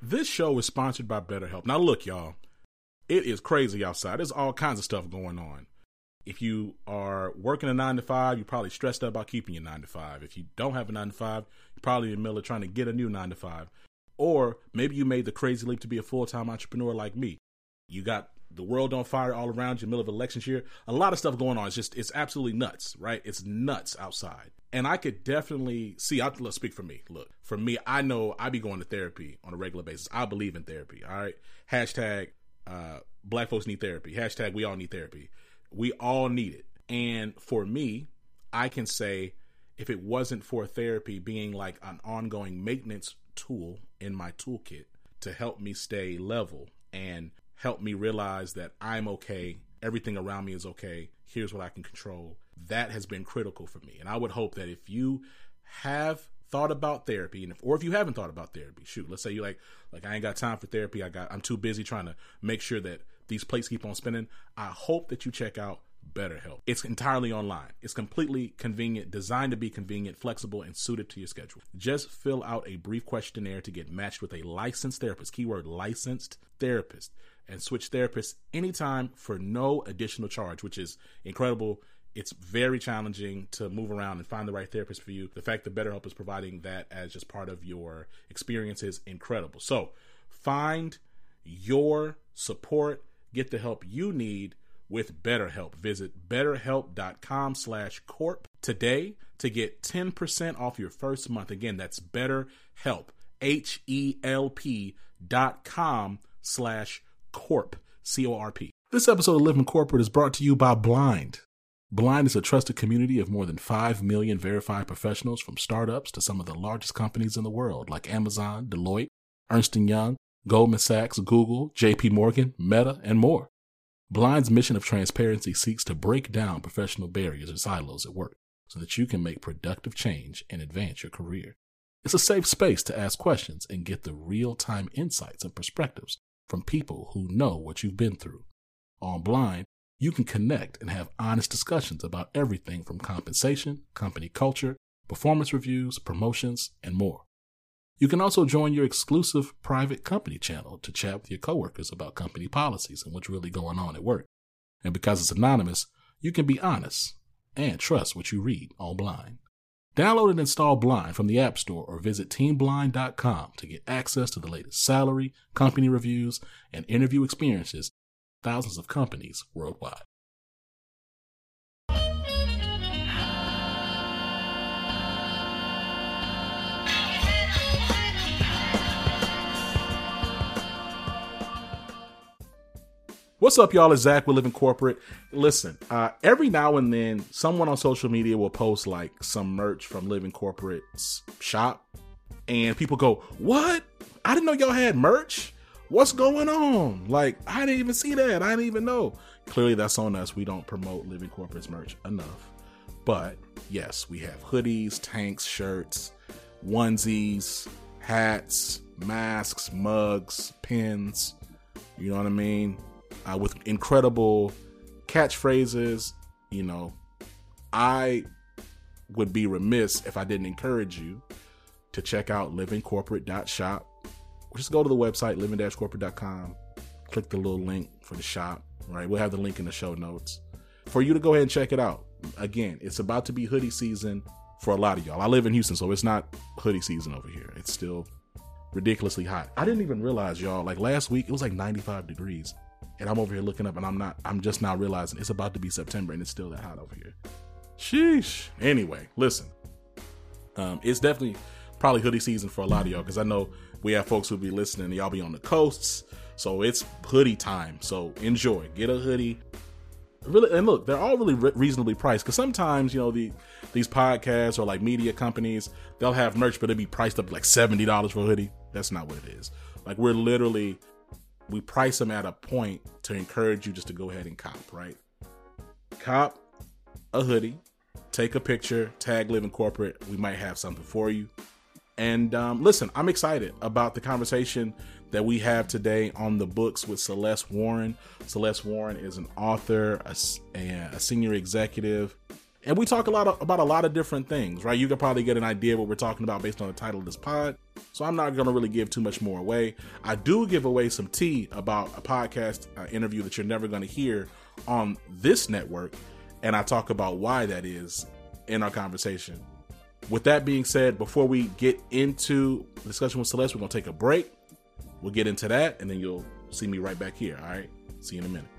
This show is sponsored by BetterHelp. Now, look, y'all, it is crazy outside. There's all kinds of stuff going on. If you are working a nine to five, you're probably stressed out about keeping your nine to five. If you don't have a nine to five, you're probably in the middle of trying to get a new nine to five. Or maybe you made the crazy leap to be a full time entrepreneur like me. You got the world on fire all around you, middle of elections year. A lot of stuff going on. It's just, it's absolutely nuts, right? It's nuts outside. And I could definitely see, I, let's speak for me. Look, for me, I know I be going to therapy on a regular basis. I believe in therapy, all right? Hashtag uh, black folks need therapy. Hashtag we all need therapy. We all need it. And for me, I can say if it wasn't for therapy being like an ongoing maintenance tool in my toolkit to help me stay level and help me realize that I'm okay, everything around me is okay, here's what I can control. That has been critical for me. And I would hope that if you have thought about therapy and if, or if you haven't thought about therapy, shoot, let's say you like like I ain't got time for therapy. I got I'm too busy trying to make sure that these plates keep on spinning. I hope that you check out BetterHelp. It's entirely online. It's completely convenient, designed to be convenient, flexible, and suited to your schedule. Just fill out a brief questionnaire to get matched with a licensed therapist, keyword licensed therapist, and switch therapists anytime for no additional charge, which is incredible. It's very challenging to move around and find the right therapist for you. The fact that BetterHelp is providing that as just part of your experience is incredible. So find your support, get the help you need with BetterHelp. Visit betterhelp.com slash corp today to get 10% off your first month. Again, that's betterhelp, H-E-L-P dot com slash corp, C-O-R-P. This episode of Living Corporate is brought to you by Blind. Blind is a trusted community of more than 5 million verified professionals from startups to some of the largest companies in the world like Amazon, Deloitte, Ernst & Young, Goldman Sachs, Google, JP Morgan, Meta, and more. Blind's mission of transparency seeks to break down professional barriers and silos at work so that you can make productive change and advance your career. It's a safe space to ask questions and get the real time insights and perspectives from people who know what you've been through. On Blind, you can connect and have honest discussions about everything from compensation, company culture, performance reviews, promotions, and more. You can also join your exclusive private company channel to chat with your coworkers about company policies and what's really going on at work. And because it's anonymous, you can be honest and trust what you read on Blind. Download and install Blind from the App Store or visit teamblind.com to get access to the latest salary, company reviews, and interview experiences thousands of companies worldwide. What's up, y'all? It's Zach with Living Corporate. Listen, uh, every now and then, someone on social media will post like some merch from Living Corporate's shop, and people go, "What? I didn't know y'all had merch. What's going on? Like, I didn't even see that. I didn't even know." Clearly, that's on us. We don't promote Living Corporate's merch enough. But yes, we have hoodies, tanks, shirts, onesies, hats, masks, mugs, pins. You know what I mean? Uh, with incredible catchphrases. You know, I would be remiss if I didn't encourage you to check out livingcorporate.shop. Just go to the website, living-corporate.com, click the little link for the shop, right? We'll have the link in the show notes for you to go ahead and check it out. Again, it's about to be hoodie season for a lot of y'all. I live in Houston, so it's not hoodie season over here. It's still ridiculously hot. I didn't even realize, y'all, like last week, it was like 95 degrees and I'm over here looking up, and I'm not. I'm just now realizing it's about to be September, and it's still that hot over here. Sheesh. Anyway, listen. Um, it's definitely probably hoodie season for a lot of y'all because I know we have folks who be listening. Y'all be on the coasts, so it's hoodie time. So enjoy. Get a hoodie. Really, and look, they're all really re- reasonably priced because sometimes you know the these podcasts or like media companies they'll have merch, but it'll be priced up like seventy dollars for a hoodie. That's not what it is. Like we're literally we price them at a point to encourage you just to go ahead and cop, right? Cop a hoodie, take a picture, tag Living Corporate. We might have something for you. And um, listen, I'm excited about the conversation that we have today on the books with Celeste Warren. Celeste Warren is an author, a, a, a senior executive, And we talk a lot of, about a lot of different things, right? You can probably get an idea what we're talking about based on the title of this pod. So I'm not going to really give too much more away. I do give away some tea about a podcast uh, interview that you're never going to hear on this network. And I talk about why that is in our conversation. With that being said, before we get into discussion with Celeste, we're going to take a break. We'll get into that, and then you'll see me right back here. All right. See you in a minute.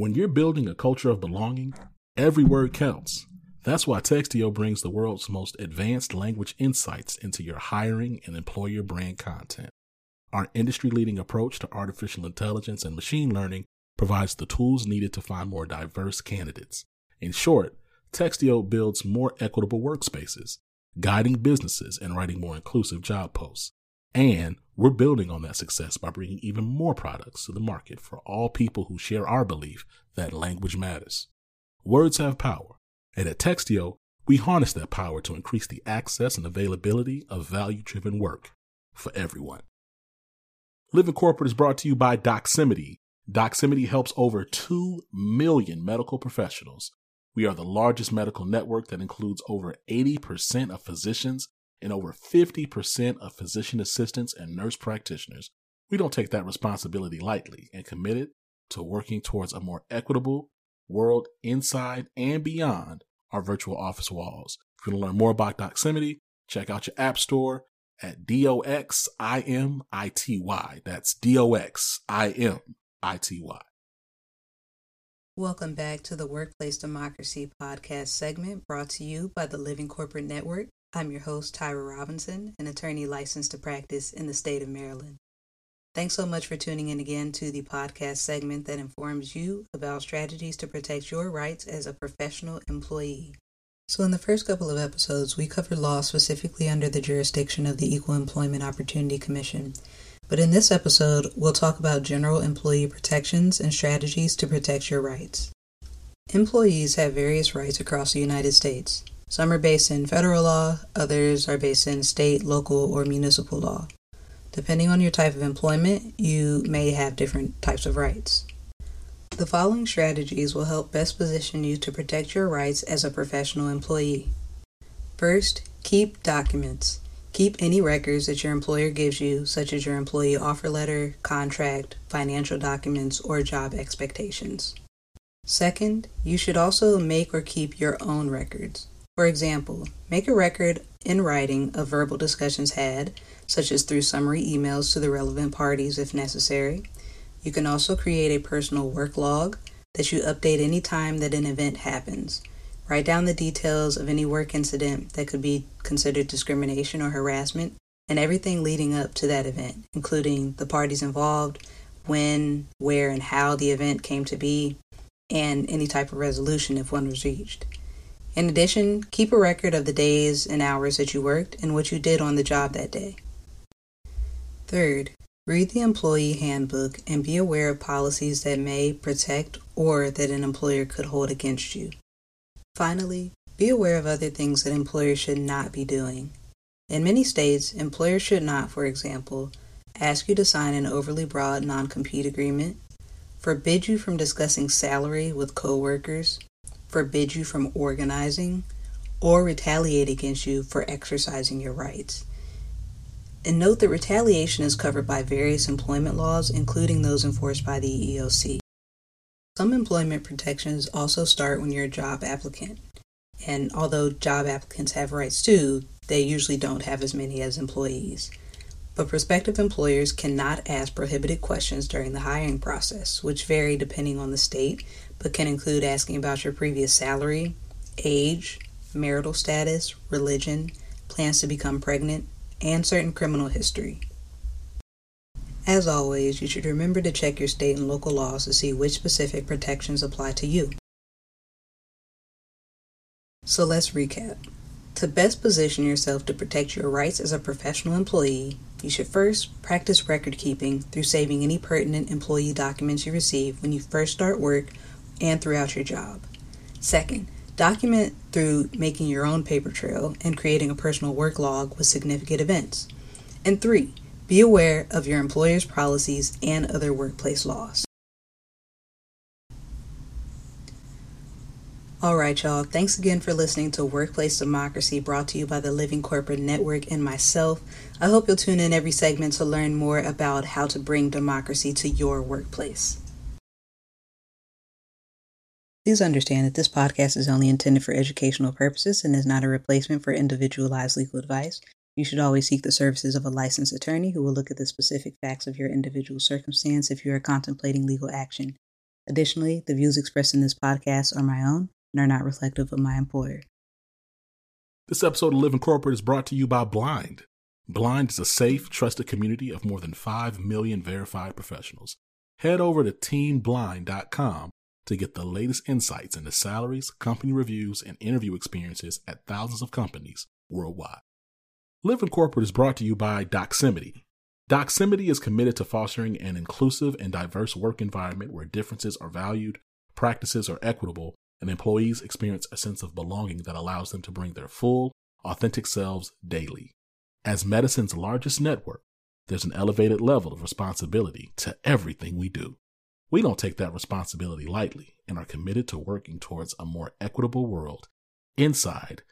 When you're building a culture of belonging, every word counts. That's why Textio brings the world's most advanced language insights into your hiring and employer brand content. Our industry leading approach to artificial intelligence and machine learning provides the tools needed to find more diverse candidates. In short, Textio builds more equitable workspaces, guiding businesses and writing more inclusive job posts. And we're building on that success by bringing even more products to the market for all people who share our belief that language matters. Words have power, and at Textio, we harness that power to increase the access and availability of value driven work for everyone. Living Corporate is brought to you by Doximity. Doximity helps over 2 million medical professionals. We are the largest medical network that includes over 80% of physicians and over 50% of physician assistants and nurse practitioners. We don't take that responsibility lightly and committed to working towards a more equitable world inside and beyond our virtual office walls. If you want to learn more about Doximity, check out your app store at D-O-X-I-M-I-T-Y. That's D-O-X-I-M-I-T-Y. Welcome back to the Workplace Democracy podcast segment brought to you by the Living Corporate Network. I'm your host, Tyra Robinson, an attorney licensed to practice in the state of Maryland. Thanks so much for tuning in again to the podcast segment that informs you about strategies to protect your rights as a professional employee. So, in the first couple of episodes, we covered law specifically under the jurisdiction of the Equal Employment Opportunity Commission. But in this episode, we'll talk about general employee protections and strategies to protect your rights. Employees have various rights across the United States. Some are based in federal law, others are based in state, local, or municipal law. Depending on your type of employment, you may have different types of rights. The following strategies will help best position you to protect your rights as a professional employee. First, keep documents. Keep any records that your employer gives you, such as your employee offer letter, contract, financial documents, or job expectations. Second, you should also make or keep your own records. For example, make a record in writing of verbal discussions had, such as through summary emails to the relevant parties if necessary. You can also create a personal work log that you update any time that an event happens. Write down the details of any work incident that could be considered discrimination or harassment and everything leading up to that event, including the parties involved, when, where, and how the event came to be, and any type of resolution if one was reached. In addition, keep a record of the days and hours that you worked and what you did on the job that day. Third, read the employee handbook and be aware of policies that may protect or that an employer could hold against you. Finally, be aware of other things that employers should not be doing. In many states, employers should not, for example, ask you to sign an overly broad non compete agreement, forbid you from discussing salary with coworkers, forbid you from organizing, or retaliate against you for exercising your rights. And note that retaliation is covered by various employment laws, including those enforced by the EEOC. Some employment protections also start when you're a job applicant. And although job applicants have rights too, they usually don't have as many as employees. But prospective employers cannot ask prohibited questions during the hiring process, which vary depending on the state, but can include asking about your previous salary, age, marital status, religion, plans to become pregnant, and certain criminal history. As always, you should remember to check your state and local laws to see which specific protections apply to you. So let's recap. To best position yourself to protect your rights as a professional employee, you should first practice record keeping through saving any pertinent employee documents you receive when you first start work and throughout your job. Second, document through making your own paper trail and creating a personal work log with significant events. And three, Be aware of your employer's policies and other workplace laws. All right, y'all. Thanks again for listening to Workplace Democracy brought to you by the Living Corporate Network and myself. I hope you'll tune in every segment to learn more about how to bring democracy to your workplace. Please understand that this podcast is only intended for educational purposes and is not a replacement for individualized legal advice. You should always seek the services of a licensed attorney who will look at the specific facts of your individual circumstance if you are contemplating legal action. Additionally, the views expressed in this podcast are my own and are not reflective of my employer. This episode of Living Corporate is brought to you by Blind. Blind is a safe, trusted community of more than 5 million verified professionals. Head over to teamblind.com to get the latest insights into salaries, company reviews, and interview experiences at thousands of companies worldwide. Living Corporate is brought to you by Doximity. Doximity is committed to fostering an inclusive and diverse work environment where differences are valued, practices are equitable, and employees experience a sense of belonging that allows them to bring their full, authentic selves daily. As medicine's largest network, there's an elevated level of responsibility to everything we do. We don't take that responsibility lightly and are committed to working towards a more equitable world inside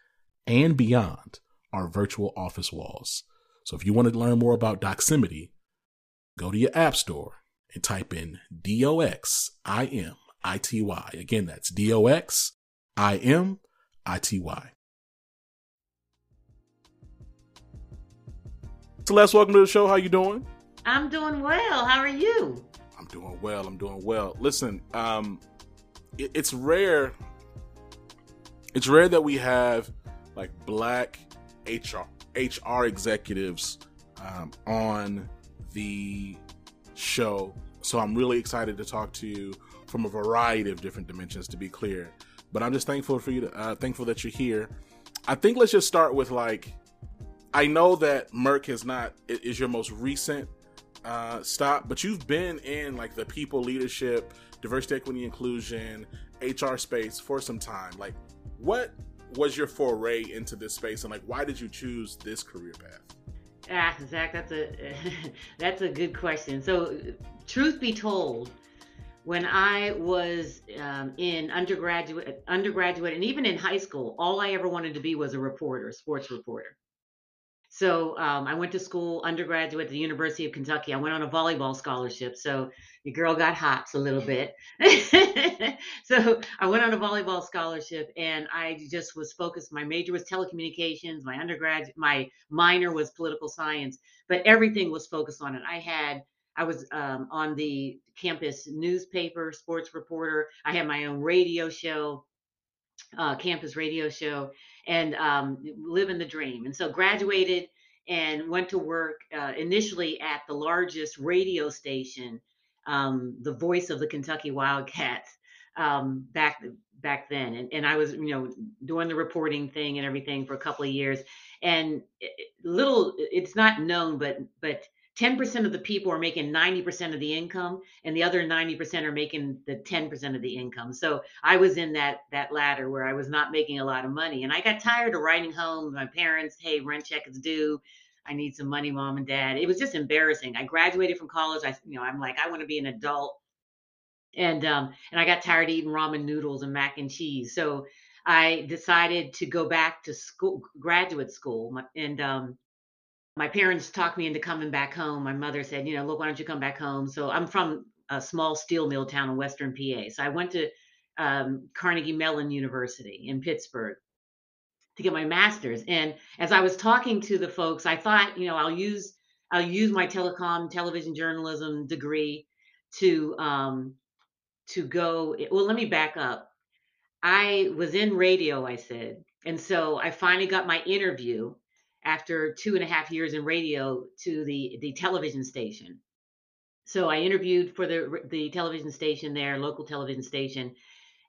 and beyond our virtual office walls. So if you want to learn more about Doximity, go to your app store and type in D O X I M I T Y. Again, that's D O X I M I T Y. Celeste, welcome to the show. How you doing? I'm doing well. How are you? I'm doing well. I'm doing well. Listen, um, it, it's rare. It's rare that we have like black HR HR executives um, on the show. So I'm really excited to talk to you from a variety of different dimensions. To be clear, but I'm just thankful for you. To, uh, thankful that you're here. I think let's just start with like, I know that Merck is not is your most recent uh, stop, but you've been in like the people leadership, diversity, equity, inclusion, HR space for some time. Like, what was your foray into this space, and like, why did you choose this career path? Ah, Zach, that's a that's a good question. So, truth be told, when I was um, in undergraduate, undergraduate, and even in high school, all I ever wanted to be was a reporter, sports reporter. So um, I went to school undergraduate at the University of Kentucky. I went on a volleyball scholarship. So your girl got hops a little bit. so I went on a volleyball scholarship and I just was focused. My major was telecommunications. My undergrad, my minor was political science, but everything was focused on it. I had, I was um, on the campus newspaper, sports reporter. I had my own radio show, uh, campus radio show and um, living the dream. And so graduated and went to work uh, initially at the largest radio station, um, the voice of the Kentucky Wildcats um, back back then. And, and I was, you know, doing the reporting thing and everything for a couple of years. And little, it's not known, but but 10% of the people are making 90% of the income and the other 90% are making the 10% of the income. So i was in that that ladder where i was not making a lot of money and i got tired of writing home my parents hey rent check is due. I need some money mom and dad. It was just embarrassing. I graduated from college. I you know i'm like i want to be an adult. And um and i got tired of eating ramen noodles and mac and cheese. So i decided to go back to school graduate school and um my parents talked me into coming back home. My mother said, you know, look, why don't you come back home? So I'm from a small steel mill town in Western PA. So I went to um, Carnegie Mellon University in Pittsburgh to get my master's. And as I was talking to the folks, I thought, you know, I'll use I'll use my telecom television journalism degree to um, to go. Well, let me back up. I was in radio, I said, and so I finally got my interview after two and a half years in radio to the the television station. So I interviewed for the the television station there, local television station,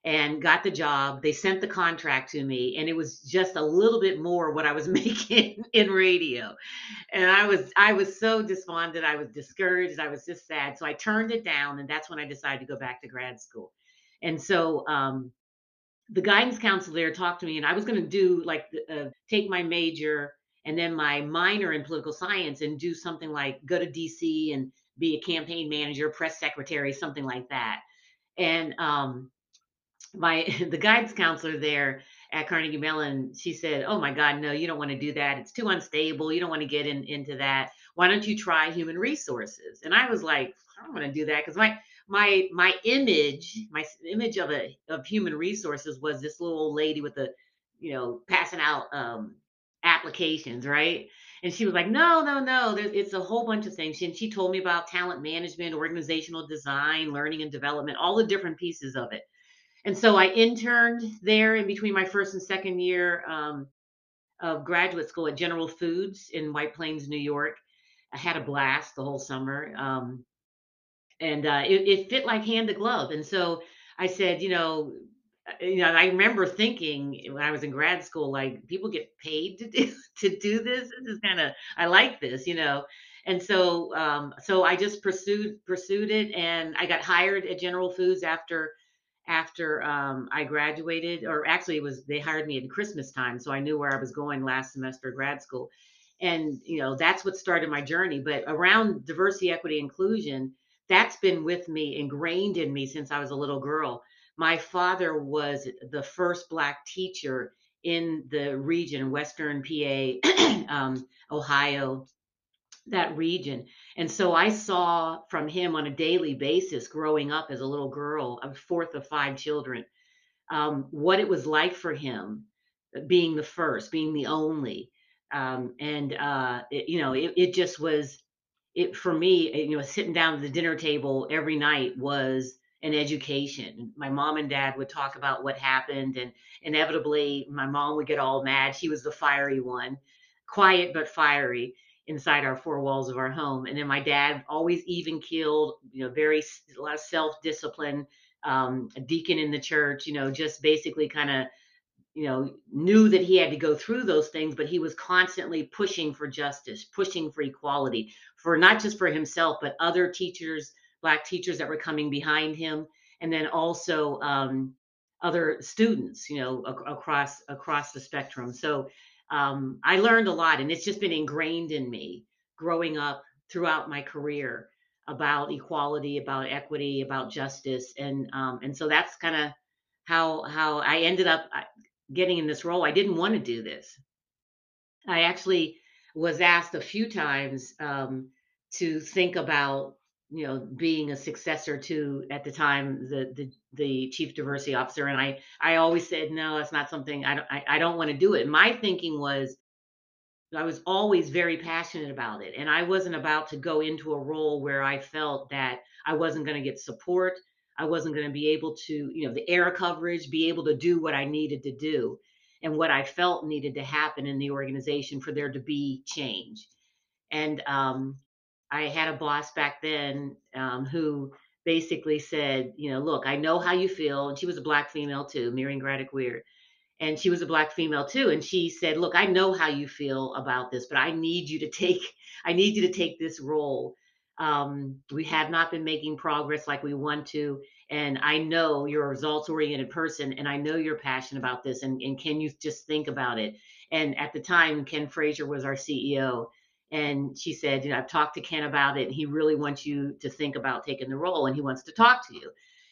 and got the job. They sent the contract to me, and it was just a little bit more what I was making in radio. And I was I was so despondent. I was discouraged. I was just sad. So I turned it down, and that's when I decided to go back to grad school. And so um, the guidance counselor there talked to me, and I was going to do like uh, take my major and then my minor in political science and do something like go to DC and be a campaign manager, press secretary, something like that. And um, my the guidance counselor there at Carnegie Mellon, she said, "Oh my God, no, you don't want to do that. It's too unstable. You don't want to get in, into that. Why don't you try human resources?" And I was like, "I don't want to do that because my my my image, my image of a of human resources was this little old lady with the, you know, passing out um, applications, right?" And she was like, "No, no, no. There, it's a whole bunch of things." And she told me about talent management, organizational design, learning and development, all the different pieces of it and so I interned there in between my first and second year um, of graduate school at General Foods in White Plains, New York. I had a blast the whole summer, um, and uh, it, it, fit like hand to glove. And so I said, you know, you know, I remember thinking when I was in grad school, like people get paid to do to do this. This is kind of I like this, you know. And so, um, so I just pursued pursued it, and I got hired at General Foods after after um, I graduated, or actually it was they hired me at Christmas time, so I knew where I was going last semester grad school, and you know that's what started my journey. But around diversity, equity, inclusion, that's been with me, ingrained in me since I was a little girl. My father was the first black teacher in the region, Western PA, um, Ohio, that region. And so I saw from him on a daily basis growing up as a little girl, a fourth of five children, um, what it was like for him uh, being the first, being the only. Um, and, uh, it, you know, it, it just was, it for me, you know, sitting down at the dinner table every night was an education. My mom and dad would talk about what happened, and inevitably, my mom would get all mad. She was the fiery one, quiet but fiery inside our four walls of our home. And then my dad always even keeled, you know, very a lot of self discipline, um, a deacon in the church, you know, just basically kind of, you know, knew that he had to go through those things, but he was constantly pushing for justice, pushing for equality, for not just for himself, but other teachers, black teachers that were coming behind him, and then also um, other students, you know, ac- across across the spectrum. So um, I learned a lot, and it's just been ingrained in me growing up throughout my career about equality, about equity, about justice, and um, and so that's kind of how how I ended up uh, getting in this role. I didn't want to do this. I actually was asked a few times um, to think about you know being a successor to at the time the the, the chief diversity officer and i i always said no that's not something i don't i, I don't want to do it. My thinking was i was always very passionate about it and i wasn't about to go into a role where i felt that i wasn't going to get support i wasn't going to be able to you know the air coverage be able to do what i needed to do and what i felt needed to happen in the organization for there to be change. And um, I had a boss back then um, who basically said, you know, look, I know how you feel. And she was a black female too, Miriam Graddick-Weir. And she was a black female too. And she said, look, I know how you feel about this, but I need you to take, I need you to take this role. Um, we have not been making progress like we want to. And I know you're a results oriented person and I know you're passionate about this. And, and can you just think about it? And at the time, Ken Frazier was our CEO and she said, you know, I've talked to Ken about it, and he really wants you to think about taking the role, and he wants to talk to you.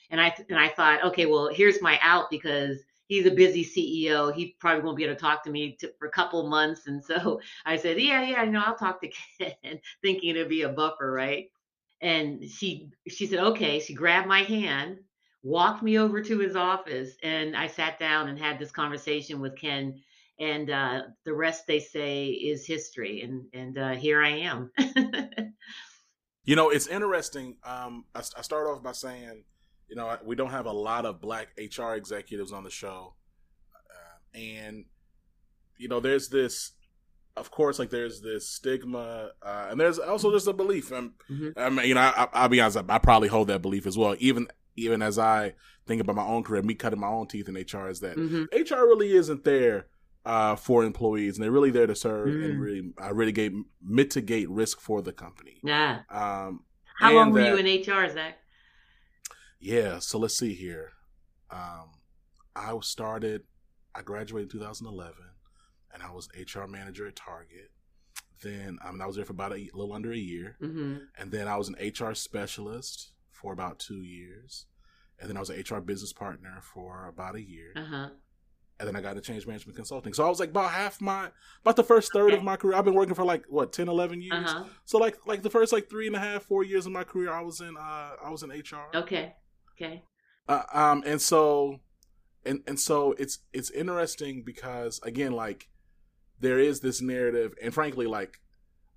And I and I thought, okay, well, here's my out because he's a busy CEO. He probably won't be able to talk to me to, for a couple months. And so I said, yeah, yeah, you know, I'll talk to Ken, thinking it'd be a buffer, right? And she she said, okay. She grabbed my hand, walked me over to his office, and I sat down and had this conversation with Ken and uh, the rest they say is history and and uh, here i am you know it's interesting um, I, I, start off by saying you know we don't have a lot of black hr executives on the show uh, and you know there's this of course like there's this stigma uh, and there's also just a belief and mm-hmm. i mean you know I, will be honest I, I probably hold that belief as well even even as i think about my own career me cutting my own teeth in hr is that mm-hmm. hr really isn't there uh, for employees, and they're really there to serve mm. and really, uh, really get, mitigate risk for the company. Yeah. Um, How long were that, you in HR, Zach? Yeah, so let's see here. Um, I started. I graduated in 2011, and I was HR manager at Target. Then I mean, I was there for about a little under a year, Mm-hmm. and then I was an HR specialist for about two years, and then I was an HR business partner for about a year, Uh huh. And then I got into change management consulting. So I was like about half my, about the first third of my career. I've been working for like what 10, 11 years. Uh huh. So like like the first like three and a half, four years of my career, I was in uh I was in HR. Okay. Okay. Uh, um, and so, and and so it's it's interesting because again, like there is this narrative, and frankly, like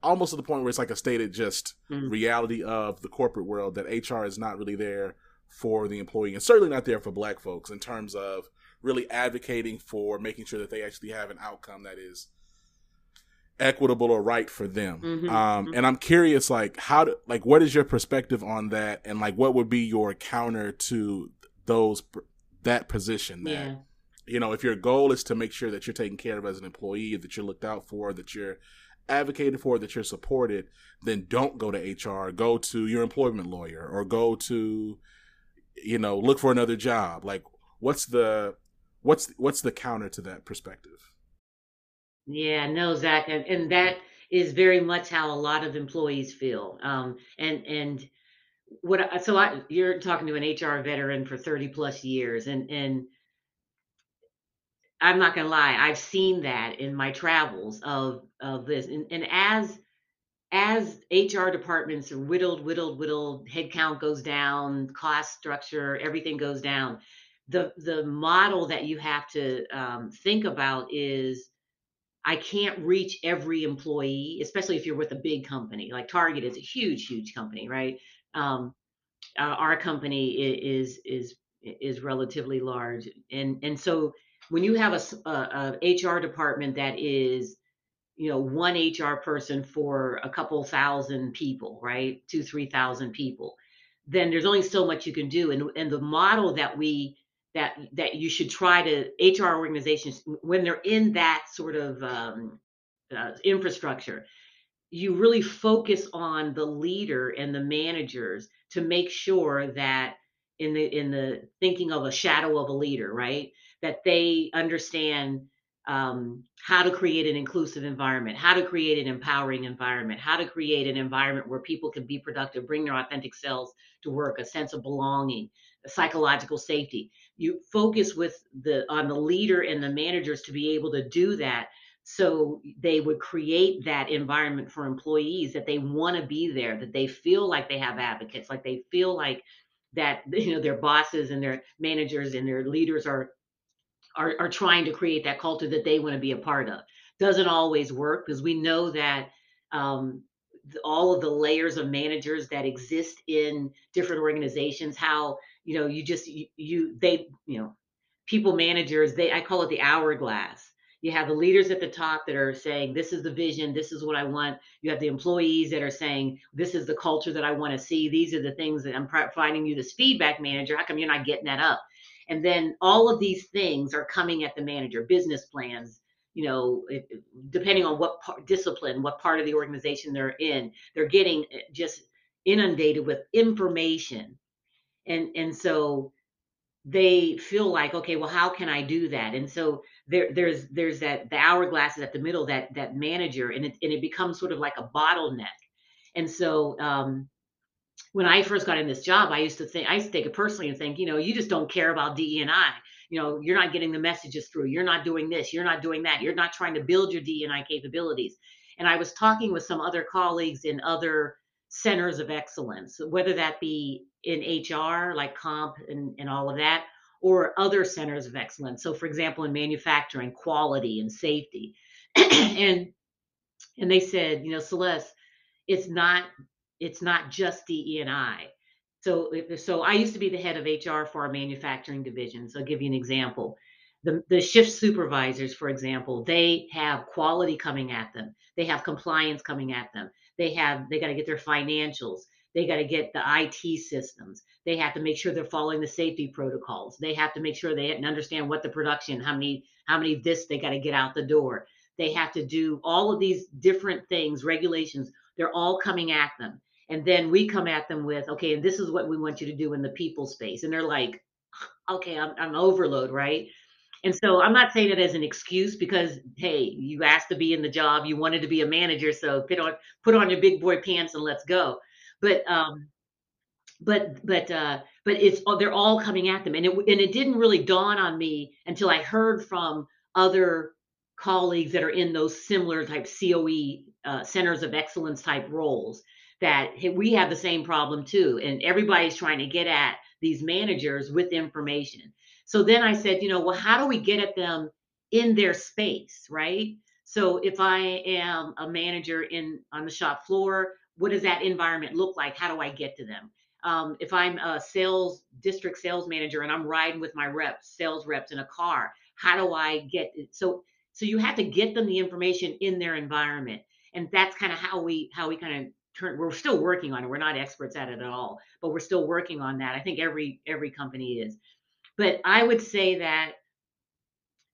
almost to the point where it's like a stated just Mm. reality of the corporate world that HR is not really there for the employee, and certainly not there for Black folks in terms of really advocating for making sure that they actually have an outcome that is equitable or right for them. Mhm, Um, mhm. and I'm curious, like, how do, like, what is your perspective on that, and like, what would be your counter to those that position? That Yeah. you know, if your goal is to make sure that you're taken care of as an employee, that you're looked out for, that you're advocated for, that you're supported, then don't go to HR. Go to your employment lawyer, or go to, you know, look for another job. Like, what's the what's what's the counter to that perspective? Yeah, no, Zach, and, and that is very much how a lot of employees feel. Um, and and what so I you're talking to an HR veteran for 30 plus years, and and I'm not gonna lie, I've seen that in my travels of of this, and, and as as HR departments are whittled, whittled, whittled, headcount goes down, cost structure, everything goes down. The the model that you have to um, think about is I can't reach every employee, especially if you're with a big company. Like Target is a huge, huge company, right? Um, uh, our company is is is relatively large, and and so when you have a HR department that is, you know, one HR person for a couple thousand people, right? Two, three thousand people, then there's only so much you can do, and and the model that we that that you should try to HR organizations when they're in that sort of um, uh, infrastructure, you really focus on the leader and the managers to make sure that in the in the thinking of a shadow of a leader, right? That they understand um, how to create an inclusive environment, how to create an empowering environment, how to create an environment where people can be productive, bring their authentic selves to work, a sense of belonging, psychological safety. You focus with the on the leader and the managers to be able to do that so they would create that environment for employees that they want to be there that they feel like they have advocates like they feel like that you know their bosses and their managers and their leaders are are, are trying to create that culture that they want to be a part of doesn't always work because we know that um, all of the layers of managers that exist in different organizations how you know you just you, you they you know people managers they i call it the hourglass. You have the leaders at the top that are saying this is the vision this is what i want. You have the employees that are saying this is the culture that i want to see. These are the things that i'm providing you this feedback manager. How come you're not getting that up? And then all of these things are coming at the manager business plans you know depending on what part, discipline what part of the organization they're in they're getting eh, just inundated with information and and so they feel like okay well how can i do that? And so there there's there's that the hourglass is at the middle that that manager and it, and it becomes sort of like a bottleneck. And so um when i first got in this job i used to think i used to take it personally and think you know you just don't care about de and i. You know you're not getting the messages through. You're not doing this. You're not doing that. You're not trying to build your de and i capabilities. And i was talking with some other colleagues in other centers of excellence, whether that be in HR, like comp and, and all of that, or other centers of excellence. So, for example, in manufacturing, quality and safety. and and they said, you know, Celeste, it's not it's not just DE and I. So, so I used to be the head of HR for our manufacturing division. So, I'll give you an example. The, the shift supervisors, for example, they have quality coming at them. They have compliance coming at them they have they got to get their financials they got to get the IT systems. They have to make sure they're following the safety protocols. They have to make sure they understand what the production how many how many this they got to get out the door. They have to do all of these different things regulations. They're all coming at them. And then we come at them with okay and this is what we want you to do in the people space. And they're like okay i'm, I'm overload right? And so I'm not saying it as an excuse because hey, you asked to be in the job, you wanted to be a manager, so put on put on your big boy pants and let's go. But um, but but uh, but it's they're all coming at them, and it and it didn't really dawn on me until I heard from other colleagues that are in those similar type COE uh, centers of excellence type roles that hey, we have the same problem too, and everybody's trying to get at these managers with information. So then I said, you know, well, how do we get at them in their space, right? So if I am a manager in on the shop floor, what does that environment look like? How do I get to them? Um, if I'm a sales district sales manager and I'm riding with my reps, sales reps in a car, how do I get it? so so you have to get them the information in their environment. And that's kind of how we how we kind of turn we're still working on it. We're not experts at it at all, but we're still working on that. I think every every company is. But I would say that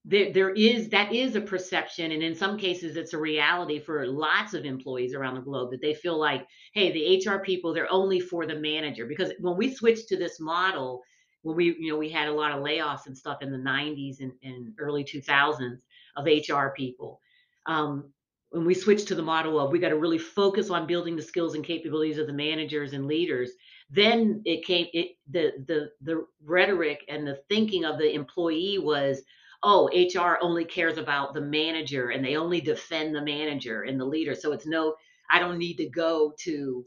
there, there is that is a perception and in some cases it's a reality for lots of employees around the globe that they feel like hey the hr people they're only for the manager. Because when we switched to this model when we you know we had a lot of layoffs and stuff in the 90s and, and early 2000s of hr people um, when we switched to the model of we got to really focus on building the skills and capabilities of the managers and leaders then it came it the the the rhetoric and the thinking of the employee was oh, HR only cares about the manager and they only defend the manager and the leader. So it's no, I don't need to go to,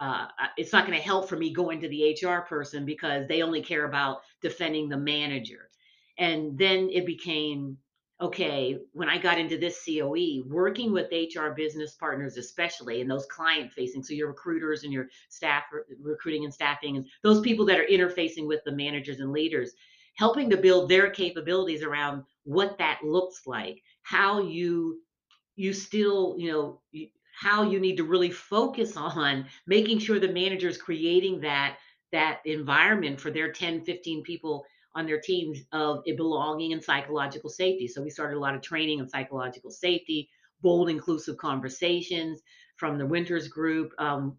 uh, it's not going to help for me going to the HR person because they only care about defending the manager. And then it became, okay, when I got into this COE, working with HR business partners, especially, and those client facing, so your recruiters and your staff recruiting and staffing, and those people that are interfacing with the managers and leaders, helping to build their capabilities around what that looks like, how you you still, you know, how you need to really focus on making sure the manager is creating that that environment for their 10, 15 people on their teams of belonging and psychological safety. So we started a lot of training on psychological safety, bold, inclusive conversations from the Winters Group, um,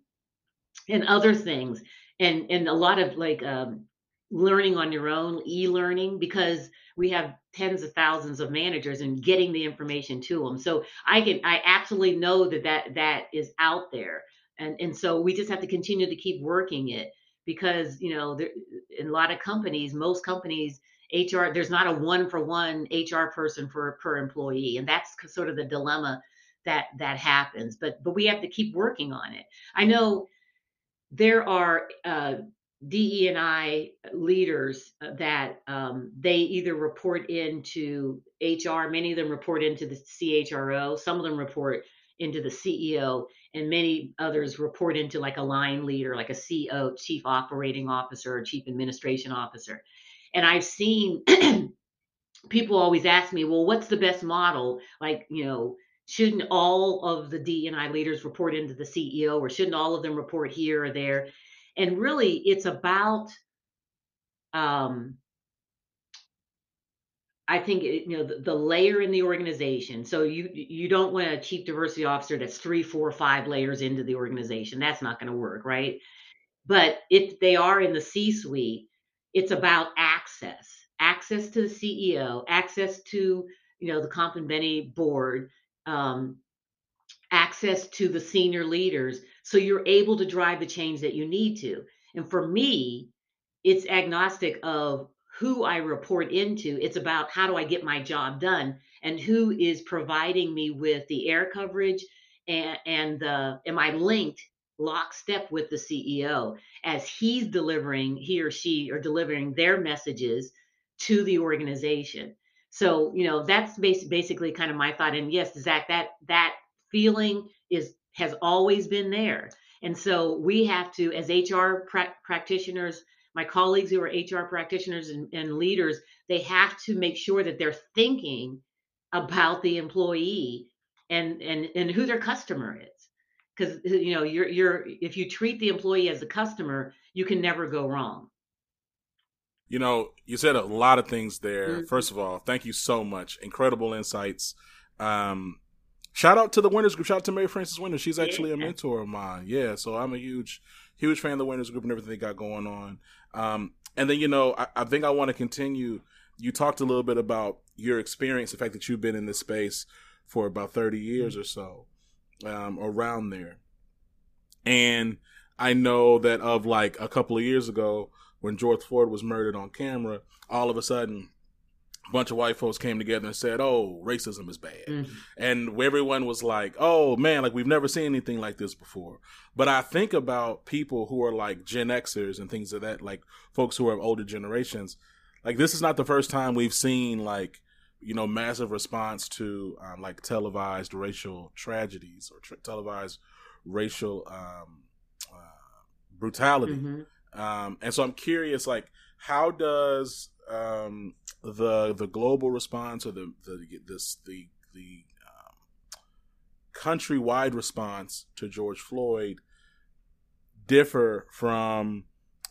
and other things, and and a lot of like um, learning on your own, e-learning, because we have tens of thousands of managers and getting the information to them. So I can, I absolutely know that that, that is out there. And, and so we just have to continue to keep working it because, you know, there, in a lot of companies, most companies, HR, there's not a one for one HR person for per employee. And that's sort of the dilemma that, that happens, but, but we have to keep working on it. I know there are uh, DE and I leaders uh, that um, they either report into HR, many of them report into the CHRO, some of them report into the CEO, and many others report into like a line leader, like a CO, chief operating officer, or chief administration officer. And I've seen people always ask me, well, what's the best model? Like, you know, shouldn't all of the D and I leaders report into the CEO, or shouldn't all of them report here or there? And really it's about um, I think it, you know the, the, layer in the organization. So you you don't want a chief diversity officer that's three, four, five layers into the organization. That's not going to work, right? But if they are in the C-suite, it's about access, access to the CEO, access to you know the comp and Benny board, um, access to the senior leaders so you're able to drive the change that you need to. And for me, it's agnostic of who I report into. It's about how do I get my job done and who is providing me with the air coverage and, and the, am I linked lockstep with the CEO as he's delivering, he or she are delivering their messages to the organization. So, you know, that's basically kind of my thought. And yes, Zach, that, that feeling is has always been there. And so we have to, as HR pra- practitioners, my colleagues who are HR practitioners and, and leaders, they have to make sure that they're thinking about the employee and and and who their customer is. Because you know you're you're if you treat the employee as a customer you can never go wrong. You know you said a lot of things there. Mm-hmm. first of all thank you so much. Incredible insights. Um Shout out to the Winters Group. Shout out to Mary Frances Winters. She's actually a mentor of mine. Yeah, so I'm a huge, huge fan of the Winters Group and everything they got going on. Um, and then you know, I, I think I want to continue you talked a little bit about your experience, the fact that you've been in this space for about 30 years or so, um, around there. And I know that of like a couple of years ago, when George Floyd was murdered on camera, all of a sudden, bunch of white folks came together and said, "Oh, racism is bad," mm-hmm. and everyone was like, "Oh man, like we've never seen anything like this before." But I think about people who are like Gen Xers and things of that, like folks who are older generations. Like this is not the first time we've seen like you know massive response to um, like televised racial tragedies or tra- televised racial um, uh, brutality. Mm-hmm. Um, and so I'm curious, like, how does um, the the global response or the the this the the um, countrywide response to George Floyd differ from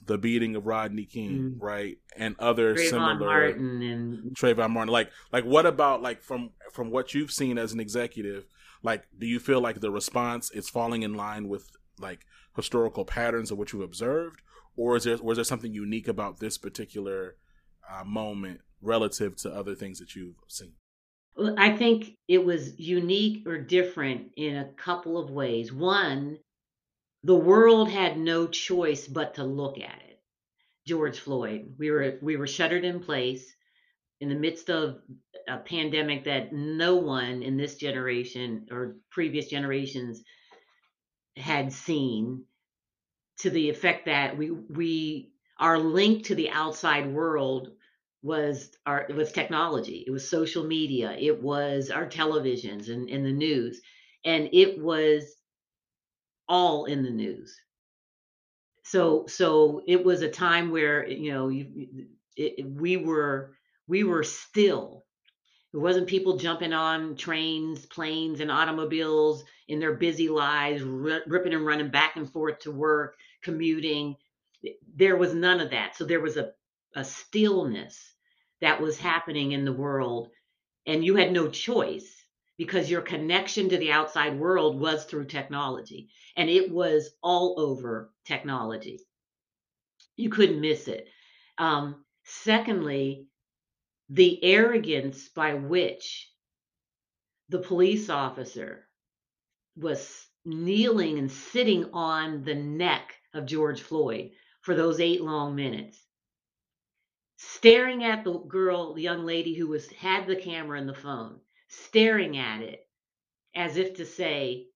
the beating of Rodney King, mm. right, and other Trayvon similar Martin and Trayvon Martin. Like, like what about like from from what you've seen as an executive? Like, do you feel like the response is falling in line with like historical patterns of what you've observed, or is there was there something unique about this particular uh, moment relative to other things that you've seen? I think it was unique or different in a couple of ways. One, the world had no choice but to look at it. George Floyd. We were we were shuttered in place in the midst of a pandemic that no one in this generation or previous generations had seen to the effect that we we our link to the outside world was our it was technology it was social media it was our televisions and, and the news and it was all in the news so so it was a time where you know you, it, we were we were still it wasn't people jumping on trains planes and automobiles in their busy lives r- ripping and running back and forth to work commuting. There was none of that. So there was a, a stillness that was happening in the world, and you had no choice because your connection to the outside world was through technology, and it was all over technology. You couldn't miss it. Um, secondly, the arrogance by which the police officer was kneeling and sitting on the neck of George Floyd for those eight long minutes, staring at the girl, the young lady who was had the camera and the phone, staring at it as if to say,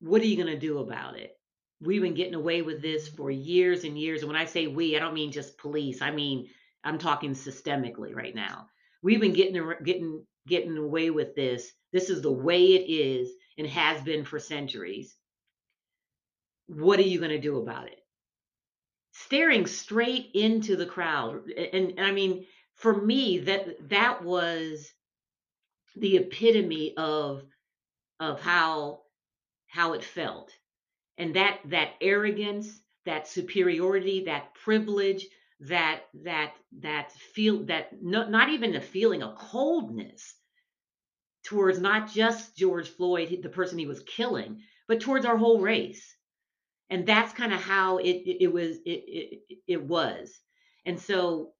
"What are you going to do about it?" We've been getting away with this for years and years. And when I say we, I don't mean just police. I mean I'm talking systemically right now. We've been getting getting getting away with this. This is the way it is and has been for centuries. What are you going to do about it? Staring straight into the crowd. And, and I mean, for me, that that was the epitome of of how how it felt. And that that arrogance, that superiority, that privilege, that that that feel that no, not even a feeling of coldness towards not just George Floyd, the person he was killing, but towards our whole race and that's kind of how it, it, was it, it it was. And so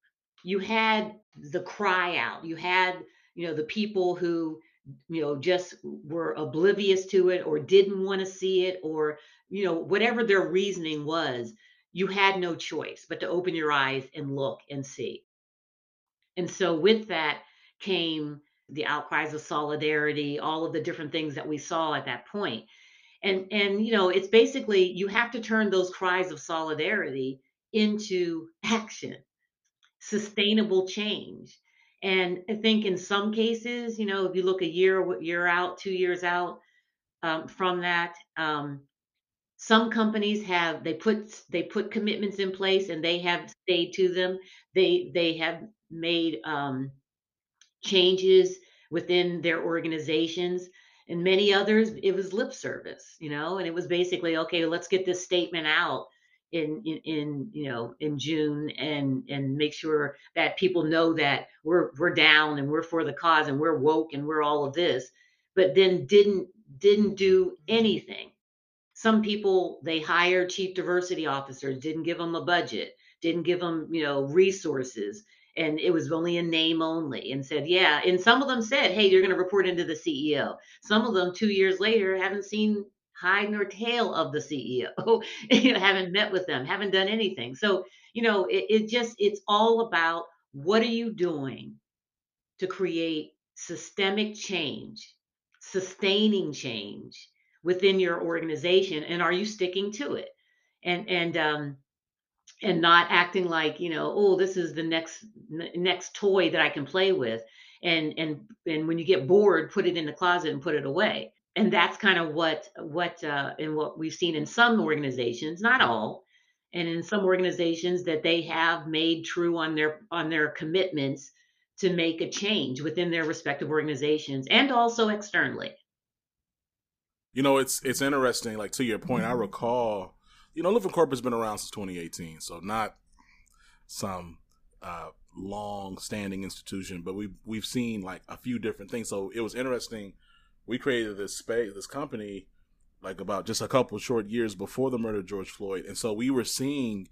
you had the cry out. You had you know the people who you know just were oblivious to it or didn't want to see it or you know whatever their reasoning was you had no choice but to open your eyes and look and see. And so with that came the outcries of solidarity all of the different things that we saw at that point and and you know it's basically you have to turn those cries of solidarity into action sustainable change. And i think in some cases you know if you look a year year out two years out um, from that um, some companies have they put they put commitments in place and they have stayed to them. They they have made um, changes within their organizations and many others it was lip service you know and it was basically okay let's get this statement out in, in in you know in June and and make sure that people know that we're we're down and we're for the cause and we're woke and we're all of this. But then didn't didn't do anything. Some people they hired chief diversity officers didn't give them a budget didn't give them you know resources and it was only a name only and said yeah and some of them said hey you're going to report into the ceo some of them two years later haven't seen hide nor tail of the ceo you know, haven't met with them haven't done anything. So you know it, it just it's all about what are you doing to create systemic change sustaining change within your organization and are you sticking to it? And and um and not acting like you know oh this is the next next toy that i can play with and and and when you get bored put it in the closet and put it away and that's kind of what what uh and what we've seen in some organizations not all and in some organizations that they have made true on their on their commitments to make a change within their respective organizations and also externally you know it's it's interesting like to your point i mm-hmm. recall you know, Living Corp has been around since 2018, so not some uh, long-standing institution, but we've we've seen like a few different things. So it was interesting. We created this space, this company, like about just a couple short years before the murder of George Floyd, and so we were seeing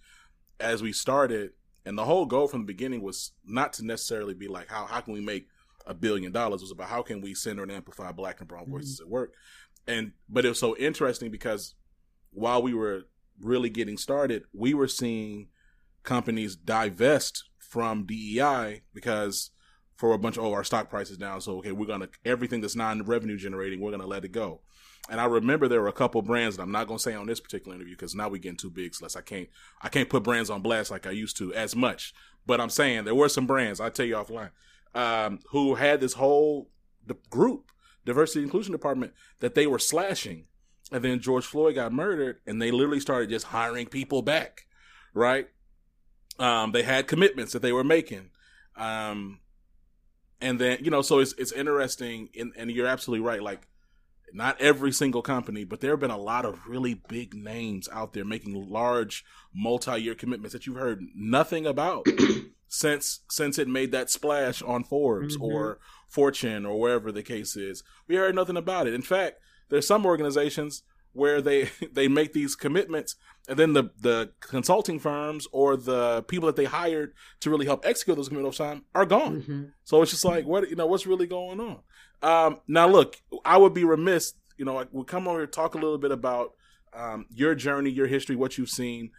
as we started, and the whole goal from the beginning was not to necessarily be like how how can we make a billion dollars. It was about how can we center and amplify Black and Brown voices mm-hmm. at work, and but it was so interesting because while we were really getting started, we were seeing companies divest from DEI because for a bunch of oh our stock price is down, so okay we're gonna everything that's non revenue generating we're gonna let it go. And I remember there were a couple brands that I'm not gonna say on this particular interview because now we're getting too big, so I can't I can't put brands on blast like I used to as much. But I'm saying there were some brands I tell you offline um, who had this whole group diversity inclusion department that they were slashing and then George Floyd got murdered, and they literally started just hiring people back, right? Um, they had commitments that they were making, um, and then you know, so it's it's interesting, and, and you're absolutely right. Like, not every single company, but there have been a lot of really big names out there making large multi-year commitments that you've heard nothing about since since it made that splash on Forbes mm-hmm. or Fortune or wherever the case is. We heard nothing about it. In fact there's some organizations where they they make these commitments and then the the consulting firms or the people that they hired to really help execute those commitments over time are gone. Mm-hmm. So it's just like what you know what's really going on. Um, now look, I would be remiss, you know, we'll come over here talk a little bit about um, your journey, your history, what you've seen,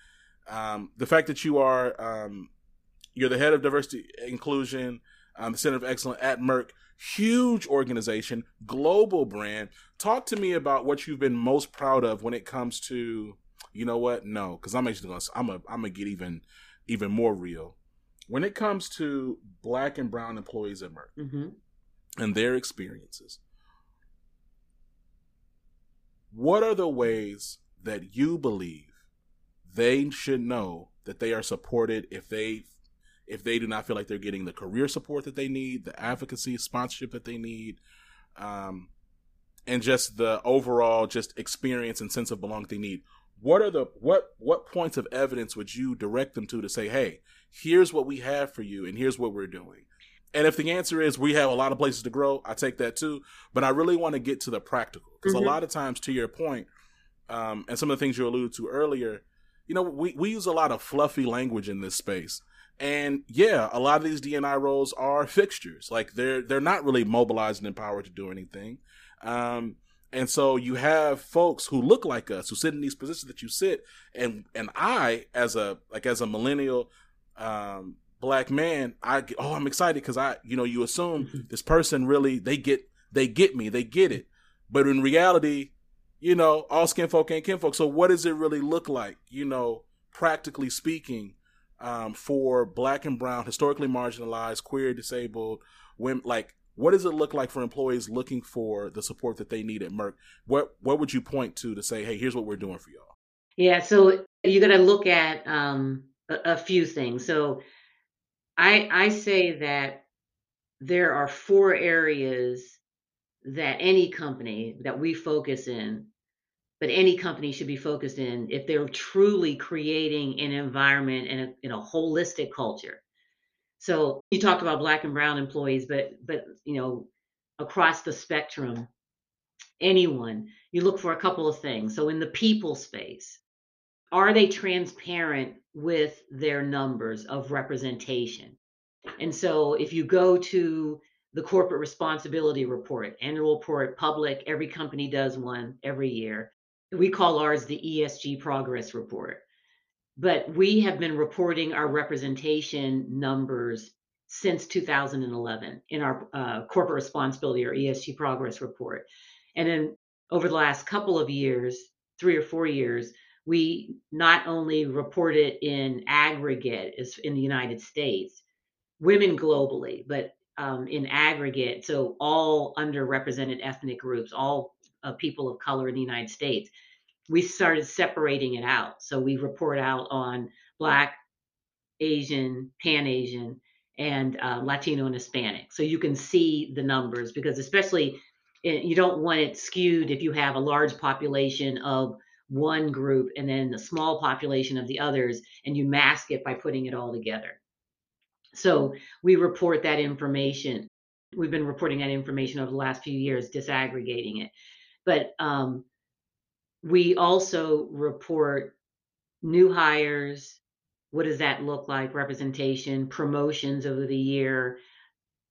um, the fact that you are um, you're the head of diversity inclusion, um, the Center of Excellence at Merck huge organization, global brand. Talk to me about what you've been most proud of when it comes to, you know what? No, because I'm actually gonna I'm a I'm gonna get even even more real. When it comes to black and brown employees at Merck mm-hmm. and their experiences, what are the ways that you believe they should know that they are supported if they if they do not feel like they're getting the career support that they need, the advocacy, sponsorship that they need, um, and just the overall just experience and sense of belonging they need. What are the what what points of evidence would you direct them to to say, hey, here's what we have for you, and here's what we're doing. And if the answer is we have a lot of places to grow, I take that too. But I really want to get to the practical because mm-hmm. a lot of times, to your point, um, and some of the things you alluded to earlier, you know, we, we use a lot of fluffy language in this space. And yeah, a lot of these DNI roles are fixtures. Like they're they're not really mobilized and empowered to do anything. Um, and so you have folks who look like us who sit in these positions that you sit, and and I as a like as a millennial um, black man, I get, oh I'm excited because I you know you assume this person really they get they get me they get it, but in reality, you know all skin folk ain't kin folk. So what does it really look like? You know, practically speaking, um, for black and brown, historically marginalized, queer, disabled women? Like, what does it look like for employees looking for the support that they need at Merck? What what would you point to to say, hey, here's what we're doing for y'all? Yeah, so you're gonna look at um, a, a few things. So I I say that there are four areas that any company that we focus in but any company should be focused in if they're truly creating an environment and a, in a holistic culture. So you talked about black and brown employees, but but you know across the spectrum, anyone you look for a couple of things. So in the people space, are they transparent with their numbers of representation? And so if you go to the corporate responsibility report, annual report, public, every company does one every year. We call ours the ESG progress report. But we have been reporting our representation numbers since 2011 in our uh, corporate responsibility or ESG progress report. And then over the last couple of years, three or four years, we not only report it in aggregate as in the United States, women globally, but um, in aggregate, so all underrepresented ethnic groups, all uh, people of color in the United States, we started separating it out. So we report out on Black, Asian, Pan Asian, and uh, Latino and Hispanic. So you can see the numbers because, especially, eh, you don't want it skewed if you have a large population of one group and then a small population of the others, and you mask it by putting it all together. So we report that information. We've been reporting that information over the last few years, disaggregating it. But um, we also report new hires. What does that look like? Representation, promotions over the year.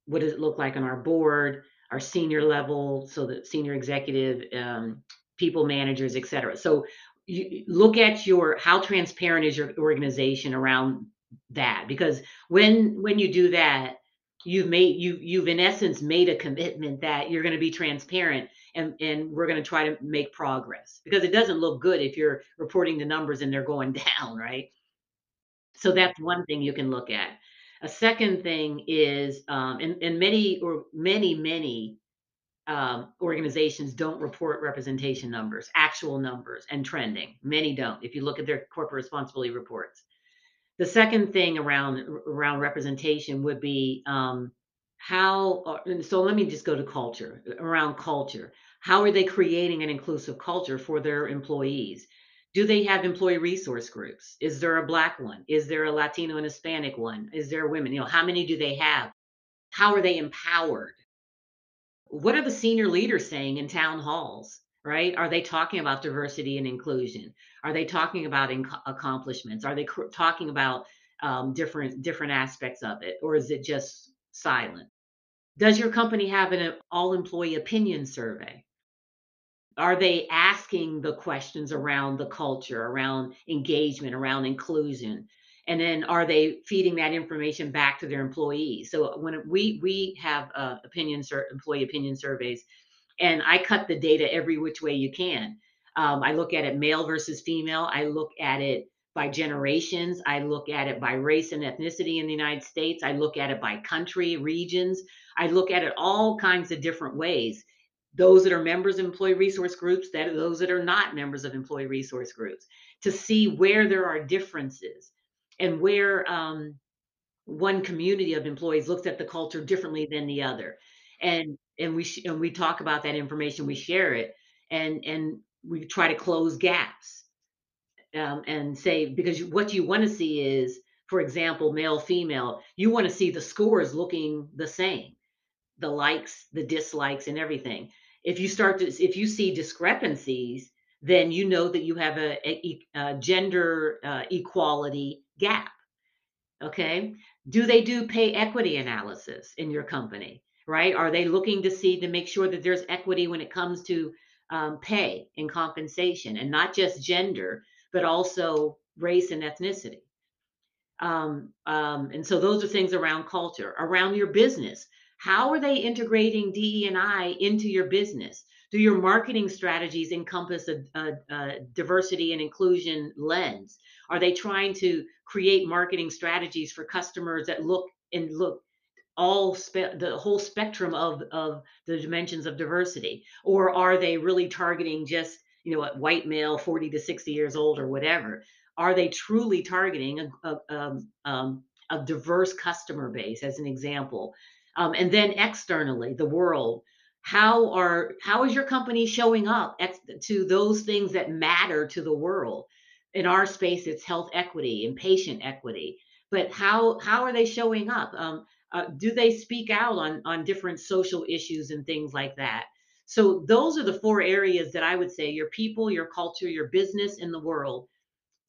What does it look like on our board, our senior level, so the senior executive, um, people managers, et cetera. So you look at your how transparent is your organization around that because when when you do that you've made you you've in essence made a commitment that you're going to be transparent and and we're going to try to make progress. Because it doesn't look good if you're reporting the numbers and they're going down right? So that's one thing you can look at. A second thing is um, and, and many or many many um, organizations don't report representation numbers actual numbers and trending. Many don't if you look at their corporate responsibility reports the second thing around around representation would be um, how. Uh, so let me just go to culture. Around culture, how are they creating an inclusive culture for their employees? Do they have employee resource groups? Is there a black one? Is there a Latino and Hispanic one? Is there women? You know, how many do they have? How are they empowered? What are the senior leaders saying in town halls? Right? Are they talking about diversity and inclusion? Are they talking about inc- accomplishments? Are they cr- talking about um, different different aspects of it, or is it just silent? Does your company have an all employee opinion survey? Are they asking the questions around the culture, around engagement, around inclusion? And then are they feeding that information back to their employees? So when we we have uh, opinion sur- employee opinion surveys, and I cut the data every which way you can. Um, I look at it male versus female. I look at it by generations. I look at it by race and ethnicity in the United States. I look at it by country, regions. I look at it all kinds of different ways. Those that are members of employee resource groups, that those that are not members of employee resource groups, to see where there are differences and where um, one community of employees looks at the culture differently than the other and and we sh- and we talk about that information we share it and and we try to close gaps um, and say because what you want to see is for example male female you want to see the scores looking the same the likes the dislikes and everything. If you start to if you see discrepancies then you know that you have a, a, a gender uh, equality gap okay? Do they do pay equity analysis in your company right? Are they looking to see to make sure that there's equity when it comes to um, pay and compensation, and not just gender, but also race and ethnicity? Um, um, and so those are things around culture, around your business. How are they integrating DE and I into your business? Do your marketing strategies encompass a, a, a diversity and inclusion lens? Are they trying to create marketing strategies for customers that look and look all spe- the whole spectrum of of the dimensions of diversity? Or are they really targeting just you know a white male 40 to 60 years old or whatever? Are they truly targeting a, a, um, um, a diverse customer base as an example? Um, and then externally the world how are how is your company showing up ex- to those things that matter to the world? In our space it's health equity and patient equity. But how how are they showing up? Um, uh, do they speak out on on different social issues and things like that? So those are the four areas that i would say your people your culture your business in the world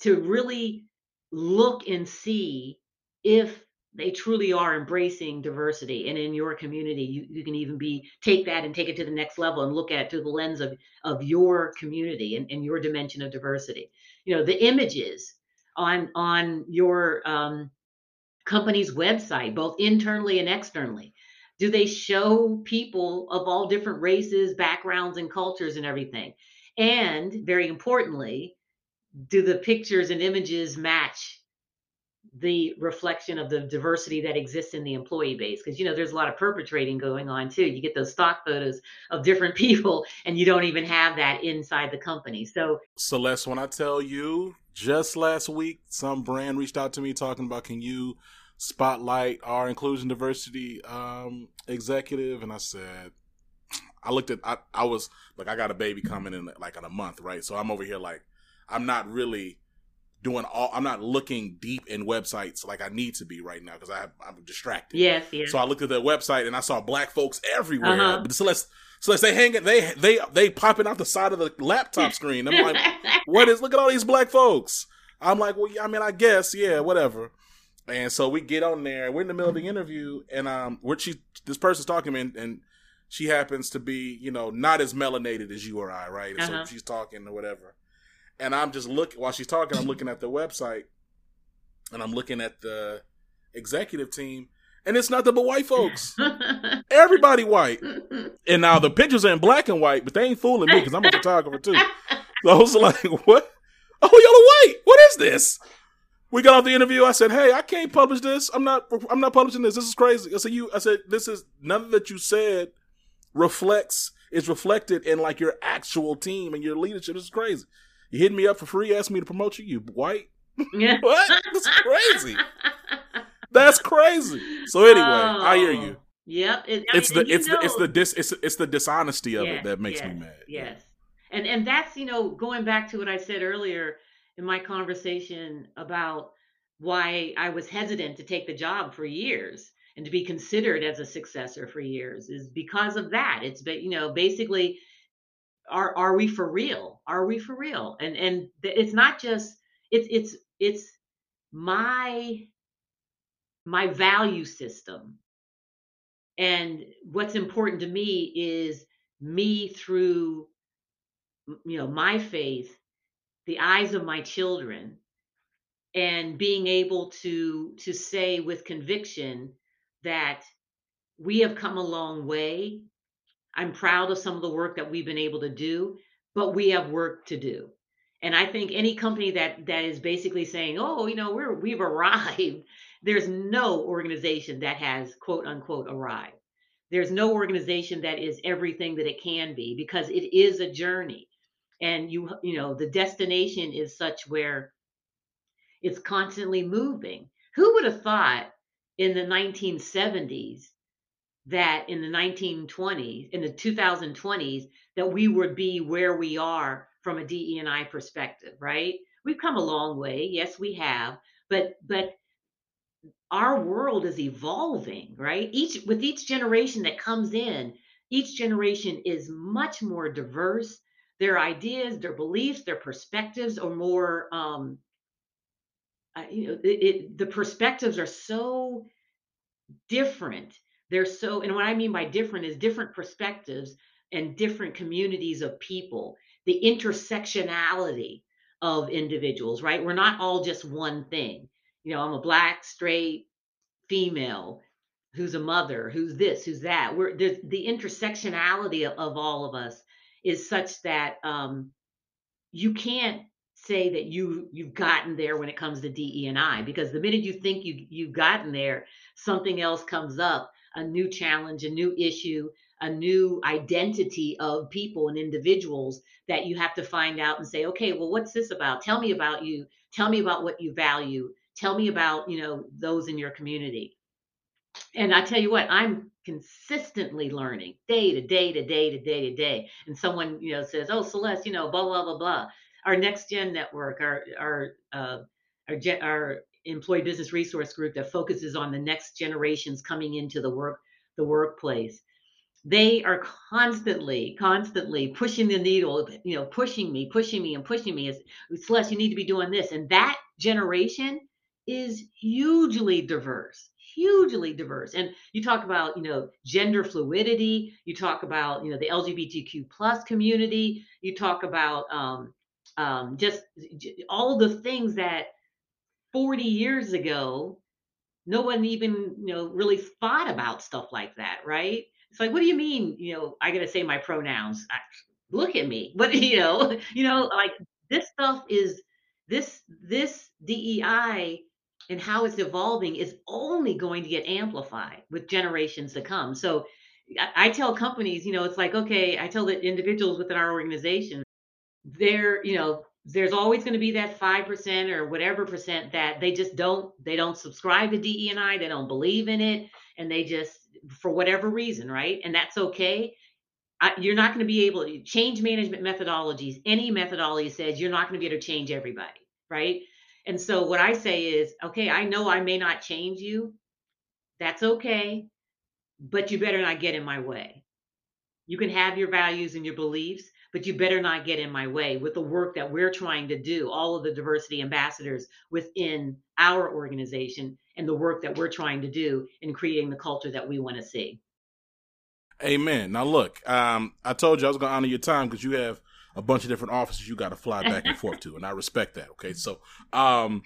to really look and see if they truly are embracing diversity. And in your community you, you can even be take that and take it to the next level and look at it through the lens of of your community and, and your dimension of diversity. You know the images on on your um, company's website both internally and externally? Do they show people of all different races backgrounds and cultures and everything? And very importantly do the pictures and images match the reflection of the diversity that exists in the employee base? Because you know there's a lot of perpetrating going on too. You get those stock photos of different people and you don't even have that inside the company. So celeste when i tell you just last week some brand reached out to me talking about can you spotlight our inclusion diversity um, executive and i said i looked at I, I was like i got a baby coming in like in a month right so i'm over here like i'm not really doing all. I'm not looking deep in websites like I need to be right now because I'm distracted. Yes, yes. So I looked at the website and I saw black folks everywhere. Uh-huh. But so let's so let's say hang it. They they they popping out the side of the laptop screen. I'm like, what is? Look at all these black folks. I'm like, well, I mean, I guess, yeah, whatever. And so we get on there. We're in the middle of the interview, and um, where she this person's talking, and, and she happens to be, you know, not as melanated as you or I, right? Uh-huh. So she's talking or whatever and I'm just looking while she's talking. I'm looking at the website, and I'm looking at the executive team, and it's nothing but white folks. Everybody white. And now the pictures are in black and white, but they ain't fooling me because I'm a photographer too. So I was like, "What? Oh, y'all are white. What is this?" We got off the interview. I said, "Hey, I can't publish this. I'm not. I'm not publishing this. This is crazy." I said, "You." I said, "This is nothing that you said reflects is reflected in like your actual team and your leadership. This is crazy." You hit me up for free, asked me to promote you. You white? Yeah. what? That's crazy. That's crazy. So anyway, oh, I hear you. Oh, yep. It, it's the it's the it's the dis it's it's the dishonesty of yes, it that makes yes, me mad. Yes. And and that's you know going back to what I said earlier in my conversation about why I was hesitant to take the job for years and to be considered as a successor for years is because of that. It's but you know basically are are we for real? Are we for real? And and it's not just it's it's it's my my value system. And what's important to me is me through you know my faith, the eyes of my children and being able to to say with conviction that we have come a long way I'm proud of some of the work that we've been able to do, but we have work to do. And I think any company that that is basically saying, "Oh, you know, we're we've arrived," there's no organization that has quote unquote arrived. There's no organization that is everything that it can be because it is a journey. And you you know, the destination is such where it's constantly moving. Who would have thought in the 1970s that in the 1920s, in the 2020s, that we would be where we are from a DE&I perspective, right? We've come a long way, yes, we have, but but our world is evolving, right? Each with each generation that comes in, each generation is much more diverse. Their ideas, their beliefs, their perspectives are more. Um, uh, you know, it, it, the perspectives are so different they're so, and what I mean by different is different perspectives and different communities of people, the intersectionality of individuals, right? We're not all just one thing. You know, I'm a black, straight, female, who's a mother, who's this, who's that. We're the, the intersectionality of all of us is such that um, you can't say that you you've gotten there when it comes to DE and I because the minute you think you you've gotten there, something else comes up a new challenge, a new issue, a new identity of people and individuals that you have to find out and say, okay, well, what's this about? Tell me about you. Tell me about what you value. Tell me about, you know, those in your community. And I tell you what, I'm consistently learning day to day to day to day to day. And someone, you know, says, oh, Celeste, you know, blah, blah, blah, blah. Our next gen network, our, our, uh, our, our employee business resource group that focuses on the next generations coming into the work the workplace they are constantly constantly pushing the needle you know pushing me pushing me and pushing me as celeste you need to be doing this and that generation is hugely diverse hugely diverse. And you talk about, you know, gender fluidity. You talk about, you know, the LGBTQ plus community. You talk about um, um, just all the things that 40 years ago, no one even, you know, really thought about stuff like that, right? It's like, what do you mean? You know, I got to say my pronouns. I, look at me. But you know, you know, like this stuff is this this DEI and how it's evolving is only going to get amplified with generations to come. So I, tell companies, you know, it's like, okay, I tell the individuals within our organization, they're, you know, there's always going to be that 5% or whatever percent that they just don't they don't subscribe to DE&I, they don't believe in it and they just for whatever reason, right? And that's okay. I, you're not going to be able to change management methodologies. Any methodology says you're not going to be able to change everybody, right? And so what I say is, okay, I know I may not change you. That's okay, but you better not get in my way. You can have your values and your beliefs, but you better not get in my way with the work that we're trying to do, all of the diversity ambassadors within our organization and the work that we're trying to do in creating the culture that we want to see. Amen. Now, look, um, I told you I was going to honor your time because you have a bunch of different offices you got to fly back and forth to, and I respect that. Okay, so um,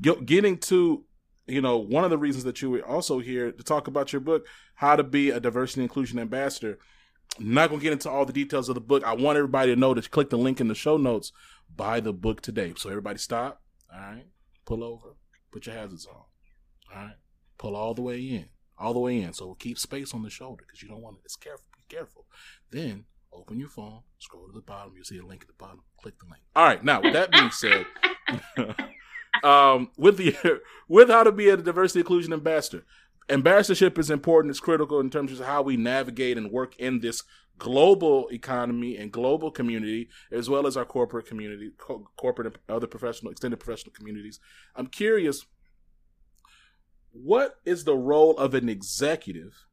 getting to you know one of the reasons that you were also here to talk about your book, how to be a diversity inclusion ambassador. I'm not gonna get into all the details of the book. I want everybody to know to click the link in the show notes. Buy the book today. So everybody, stop. All right, pull over, put your hazards on. All right, pull all the way in all the way in. So keep space on the shoulder because you don't want to. It's careful. Be careful. Then open your phone, scroll to the bottom. you'll see a link at the bottom. Click the link. All right. Now, with that being said, um, with the with how to be a diversity inclusion ambassador, ambassadorship is important. It's critical in terms of how we navigate and work in this global economy and global community, as well as our corporate community, co- corporate and other professional, extended professional communities. I'm curious what is the role of an executive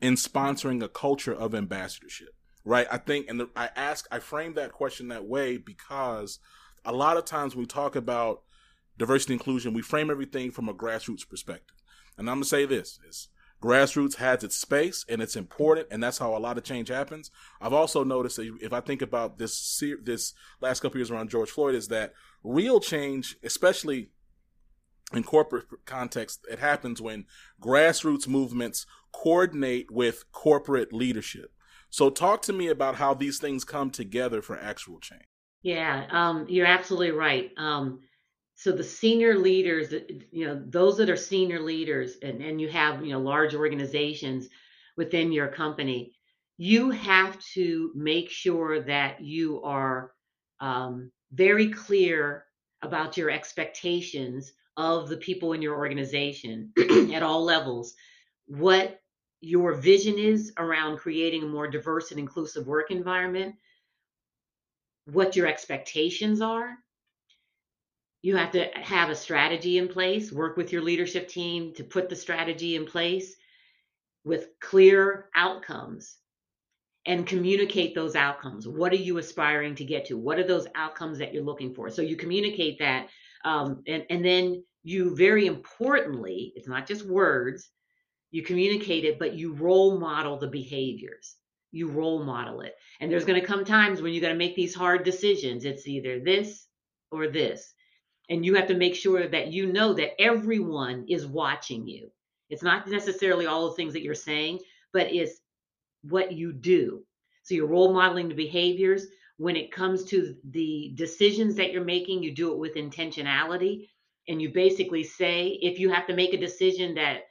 in sponsoring a culture of ambassadorship? Right. I think, and the, I ask, I frame that question that way because a lot of times when we talk about diversity inclusion, we frame everything from a grassroots perspective. And I'm going to say this is grassroots has its space and it's important and that's how a lot of change happens i've also noticed that if i think about this this last couple years around george floyd is that real change especially in corporate context, it happens when grassroots movements coordinate with corporate leadership. So, talk to me about how these things come together for actual change. Yeah, um, you're absolutely right. Um, so the senior leaders, you know, those that are senior leaders, and, and you have, you know, large organizations within your company, you have to make sure that you are um, very clear about your expectations of the people in your organization at all levels what your vision is around creating a more diverse and inclusive work environment, what your expectations are. You have to have a strategy in place, work with your leadership team to put the strategy in place with clear outcomes and communicate those outcomes. What are you aspiring to get to? What are those outcomes that you're looking for? So you communicate that um, and, and then you very importantly, it's not just words, you communicate it, but you role model the behaviors. You role model it. And there's going to come times when you got to make these hard decisions. It's either this or this. And you have to make sure that you know that everyone is watching you. It's not necessarily all the things that you're saying, but it's what you do. So you're role modeling the behaviors, when it comes to the decisions that you're making, you do it with intentionality. And you basically say, if you have to make a decision that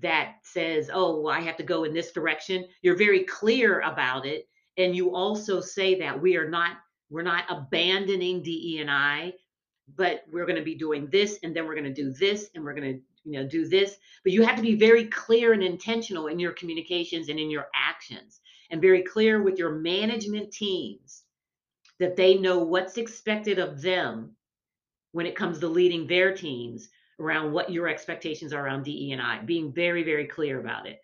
that says, oh, I have to go in this direction, you're very clear about it. And you also say that we are not we're not abandoning DE and I, but we're going to be doing this, and then we're going to do this, and we're going to you know do this. But you have to be very clear and intentional in your communications and in your actions, and very clear with your management teams that they know what's expected of them when it comes to leading their teams around what your expectations are around DE and I, being very, very clear about it.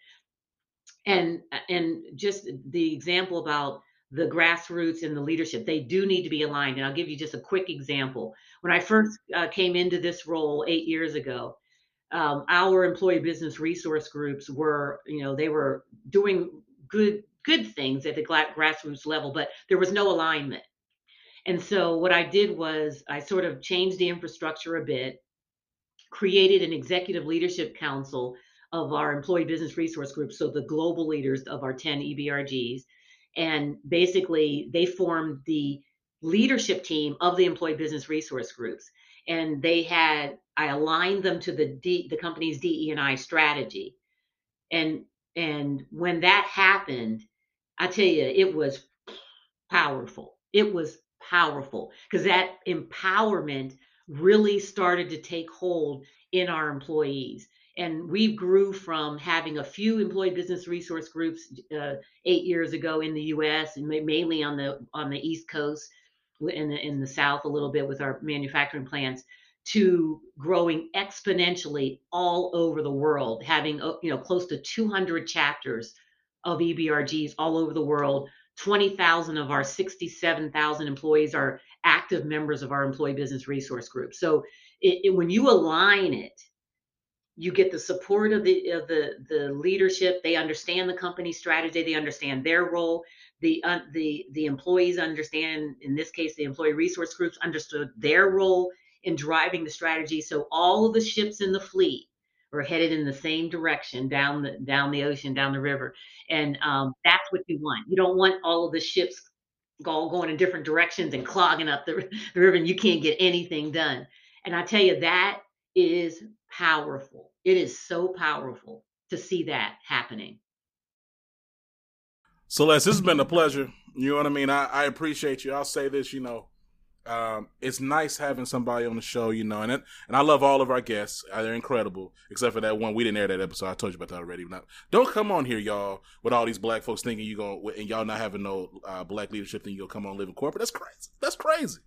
And and just the example about the grassroots and the leadership, they do need to be aligned. And I'll give you just a quick example. When I first uh, came into this role eight years ago, um, our employee business resource groups were, you know, they were doing good good things at the grassroots level, but there was no alignment. And so what I did was I sort of changed the infrastructure a bit, created an executive leadership council of our employee business resource group, so the global leaders of our 10 EBRGs, and basically they formed the leadership team of the employee business resource groups. And they had I aligned them to the D, the company's DE and I strategy, and and when that happened, I tell you, it was powerful. It was powerful because that empowerment really started to take hold in our employees. And we grew from having a few employee business resource groups uh, eight years ago in the U.S. and mainly on the on the East Coast in the, in the South a little bit with our manufacturing plants to growing exponentially all over the world, having uh, you know close to 200 chapters of EBRGs all over the world. 20,000 of our 67,000 employees are active members of our employee business resource group. So it, it, when you align it, you get the support of the of the the leadership. They understand the company strategy. They understand their role the uh, the the employees understand in this case the employee resource groups understood their role in driving the strategy so all of the ships in the fleet are headed in the same direction down the down the ocean down the river and um, that's what you want you don't want all of the ships all going in different directions and clogging up the, the river and you can't get anything done and i tell you that is powerful it is so powerful to see that happening Celeste, this has been a pleasure. You know what I mean? I, I appreciate you. I'll say this, you know, um, it's nice having somebody on the show, you know, and it, and I love all of our guests. Uh, they're incredible, except for that one. We didn't air that episode. I told you about that already. Not, don't come on here, y'all, with all these black folks thinking you go and y'all not having no uh, black leadership, then you'll come on Living Corporate. That's crazy. That's crazy.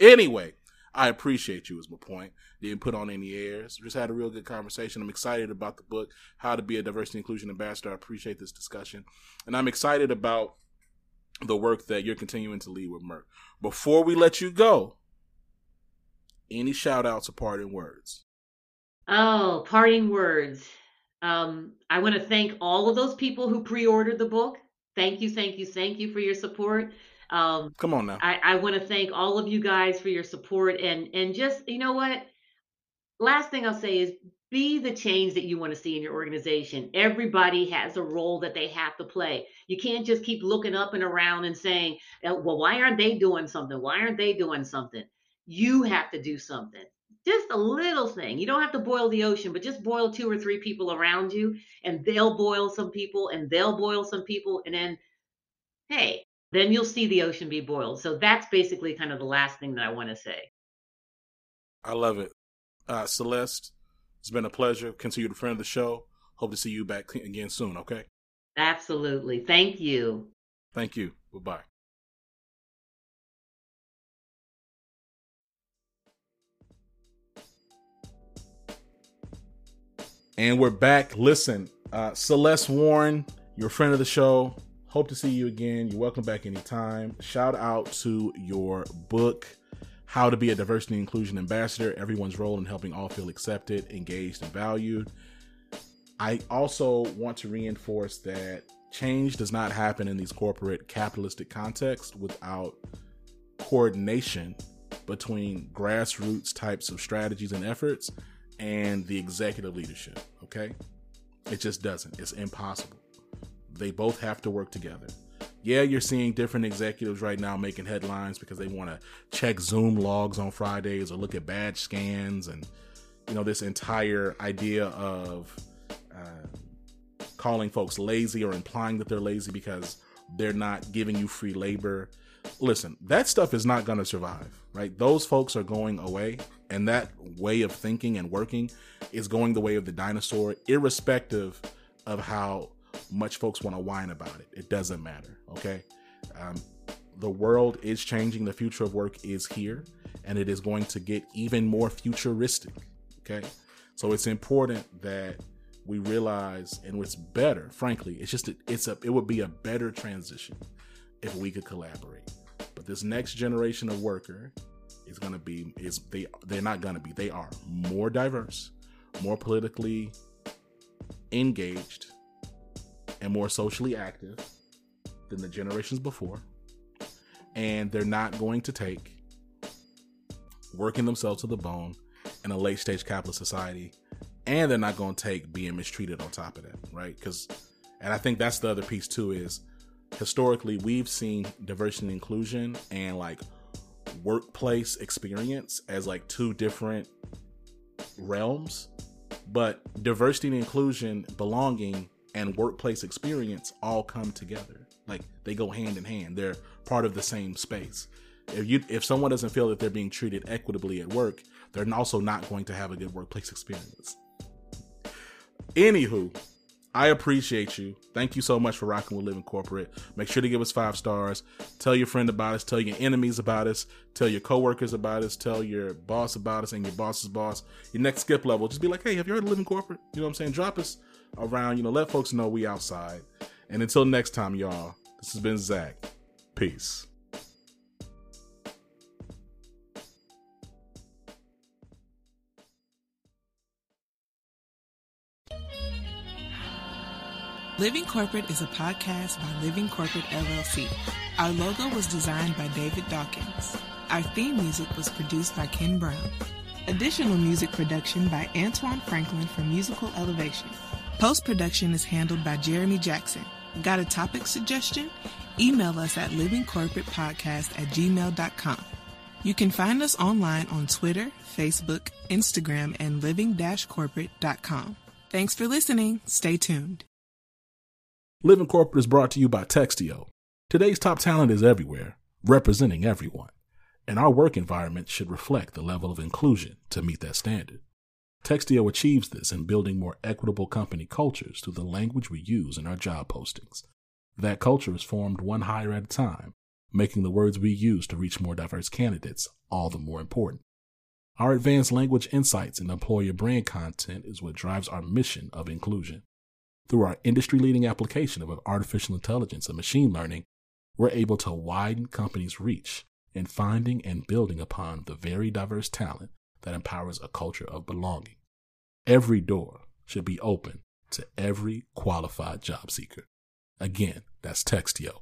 Anyway, I appreciate you. Is my point. Didn't put on any airs. Just had a real good conversation. I'm excited about the book, How to Be a Diversity Inclusion Ambassador. I appreciate this discussion, and I'm excited about the work that you're continuing to lead with Merck. Before we let you go, any shout outs or parting words? Oh, parting words. Um, I want to thank all of those people who pre ordered the book. Thank you, thank you, thank you for your support. Um, Come on now. I, I want to thank all of you guys for your support and and just you know what. Last thing I'll say is be the change that you want to see in your organization. Everybody has a role that they have to play. You can't just keep looking up and around and saying, uh, "Well, why aren't they doing something? Why aren't they doing something?" You have to do something. Just a little thing. You don't have to boil the ocean, but just boil two or three people around you, and they'll boil some people, and they'll boil some people, and then, hey, then you'll see the ocean be boiled. So that's basically kind of the last thing that I want to say. I love it. Uh, Celeste, it's been a pleasure. Continue to friend of the show. Hope to see you back again soon, okay? Absolutely. Thank you. Thank you. Goodbye. And we're back. Listen, uh, Celeste Warren, your friend of the show, Hope to see you again. You're welcome back anytime. Shout out to your book, How to Be a Diversity Inclusion Ambassador Everyone's Role in Helping All Feel Accepted, Engaged, and Valued. I also want to reinforce that change does not happen in these corporate capitalistic contexts without coordination between grassroots types of strategies and efforts and the executive leadership. Okay? It just doesn't. It's impossible. They both have to work together. Yeah, you're seeing different executives right now making headlines because they want to check Zoom logs on Fridays or look at badge scans and you know this entire idea of uh, calling folks lazy or implying that they're lazy because they're not giving you free labor. Listen, that stuff is not going to survive, right? Those folks are going away, and that way of thinking and working is going the way of the dinosaur, irrespective of how much folks want to whine about it. It doesn't matter. Okay. Um, the world is changing. The future of work is here, and it is going to get even more futuristic. Okay. So it's important that we realize, and what's better, frankly, it's just, a, it's a, it would be a better transition if we could collaborate. But this next generation of worker is going to be, is they, they're not going to be, they are more diverse, more politically engaged, and more socially active than the generations before. And they're not going to take working themselves to the bone in a late stage capitalist society. And they're not going to take being mistreated on top of that, right? Because, and I think that's the other piece too is historically we've seen diversity and inclusion and like workplace experience as like two different realms but diversity and inclusion belonging and workplace experience all come together like they go hand in hand they're part of the same space if you if someone doesn't feel that they're being treated equitably at work they're also not going to have a good workplace experience anywho I appreciate you. Thank you so much for rocking with Living Corporate. Make sure to give us five stars. Tell your friend about us. Tell your enemies about us. Tell your coworkers about us. Tell your boss about us and your boss's boss. Your next skip level, just be like, hey, have you heard of Living Corporate? You know what I'm saying? Drop us around. You know, let folks know we outside. And until next time, y'all, this has been Zach. Peace. Living Corporate is a podcast by Living Corporate LLC. Our logo was designed by David Dawkins. Our theme music was produced by Ken Brown. Additional music production by Antoine Franklin for Musical Elevation. Post production is handled by Jeremy Jackson. Got a topic suggestion? Email us at livingcorporatepodcast at gmail.com. You can find us online on Twitter, Facebook, Instagram, and living-corporate.com. Thanks for listening. Stay tuned. Living Corporate is brought to you by Textio. Today's top talent is everywhere, representing everyone, and our work environment should reflect the level of inclusion to meet that standard. Textio achieves this in building more equitable company cultures through the language we use in our job postings. That culture is formed one hire at a time, making the words we use to reach more diverse candidates all the more important. Our advanced language insights and employer brand content is what drives our mission of inclusion. Through our industry leading application of artificial intelligence and machine learning, we're able to widen companies' reach in finding and building upon the very diverse talent that empowers a culture of belonging. Every door should be open to every qualified job seeker. Again, that's Textio.